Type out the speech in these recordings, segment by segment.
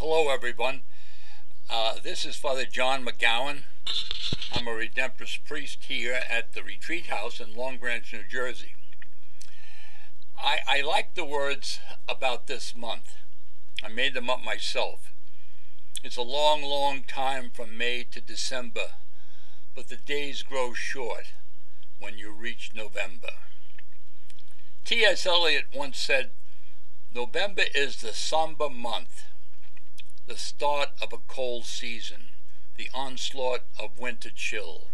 Hello, everyone. Uh, this is Father John McGowan. I'm a Redemptorist priest here at the Retreat House in Long Branch, New Jersey. I, I like the words about this month. I made them up myself. It's a long, long time from May to December, but the days grow short when you reach November. T.S. Eliot once said, November is the somber month, the start of a cold season, the onslaught of winter chill.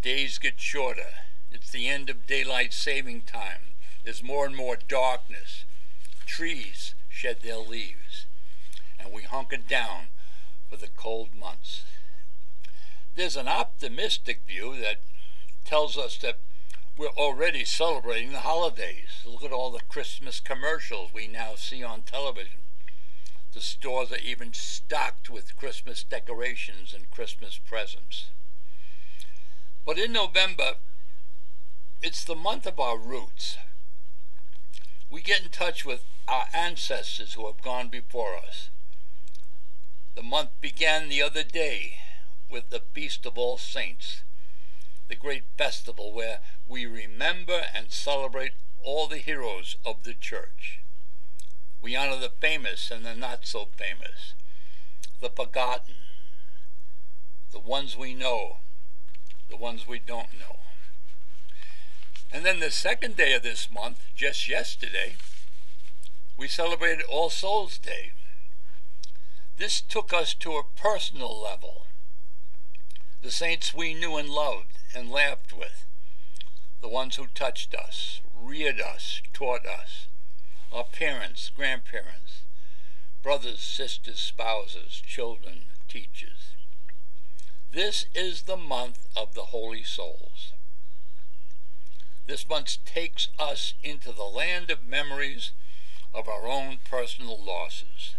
Days get shorter. It's the end of daylight saving time. There's more and more darkness. Trees shed their leaves, and we hunker down for the cold months. There's an optimistic view that tells us that we're already celebrating the holidays. Look at all the Christmas commercials we now see on television. The stores are even stocked with Christmas decorations and Christmas presents. But in November, it's the month of our roots. We get in touch with our ancestors who have gone before us. The month began the other day with the Feast of All Saints the great festival where we remember and celebrate all the heroes of the church. We honor the famous and the not so famous, the forgotten, the ones we know, the ones we don't know. And then the second day of this month, just yesterday, we celebrated All Souls Day. This took us to a personal level. The saints we knew and loved, and laughed with, the ones who touched us, reared us, taught us, our parents, grandparents, brothers, sisters, spouses, children, teachers. This is the month of the Holy Souls. This month takes us into the land of memories of our own personal losses.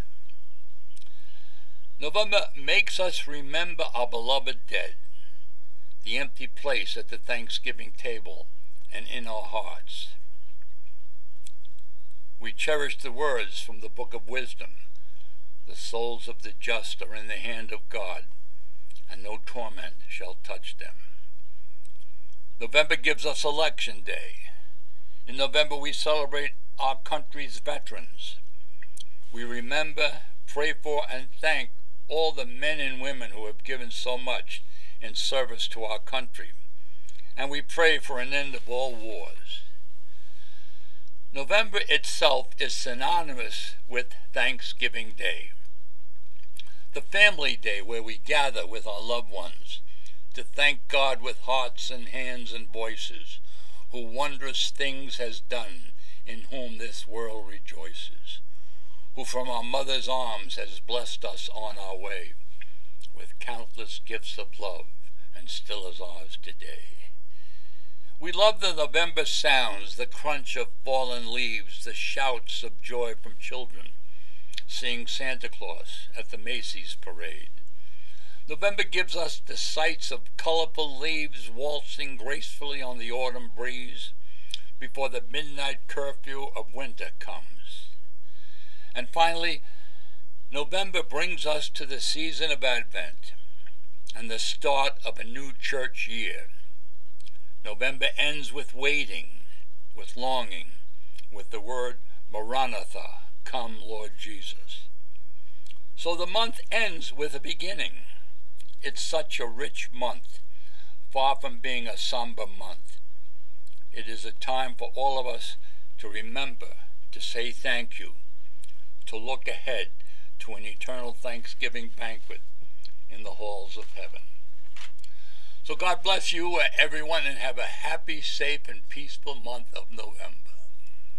November makes us remember our beloved dead the empty place at the Thanksgiving table and in our hearts. We cherish the words from the Book of Wisdom. The souls of the just are in the hand of God, and no torment shall touch them. November gives us Election Day. In November, we celebrate our country's veterans. We remember, pray for, and thank all the men and women who have given so much in service to our country, and we pray for an end of all wars. November itself is synonymous with Thanksgiving Day, the family day where we gather with our loved ones to thank God with hearts and hands and voices, who wondrous things has done, in whom this world rejoices, who from our mother's arms has blessed us on our way with countless gifts of love and still is ours today. We love the November sounds, the crunch of fallen leaves, the shouts of joy from children, seeing Santa Claus at the Macy's parade. November gives us the sights of colorful leaves waltzing gracefully on the autumn breeze before the midnight curfew of winter comes. And finally, November brings us to the season of Advent and the start of a new church year. November ends with waiting, with longing, with the word Maranatha, come Lord Jesus. So the month ends with a beginning. It's such a rich month, far from being a somber month. It is a time for all of us to remember, to say thank you, to look ahead to an eternal Thanksgiving banquet in the halls of heaven. So God bless you, uh, everyone, and have a happy, safe, and peaceful month of November.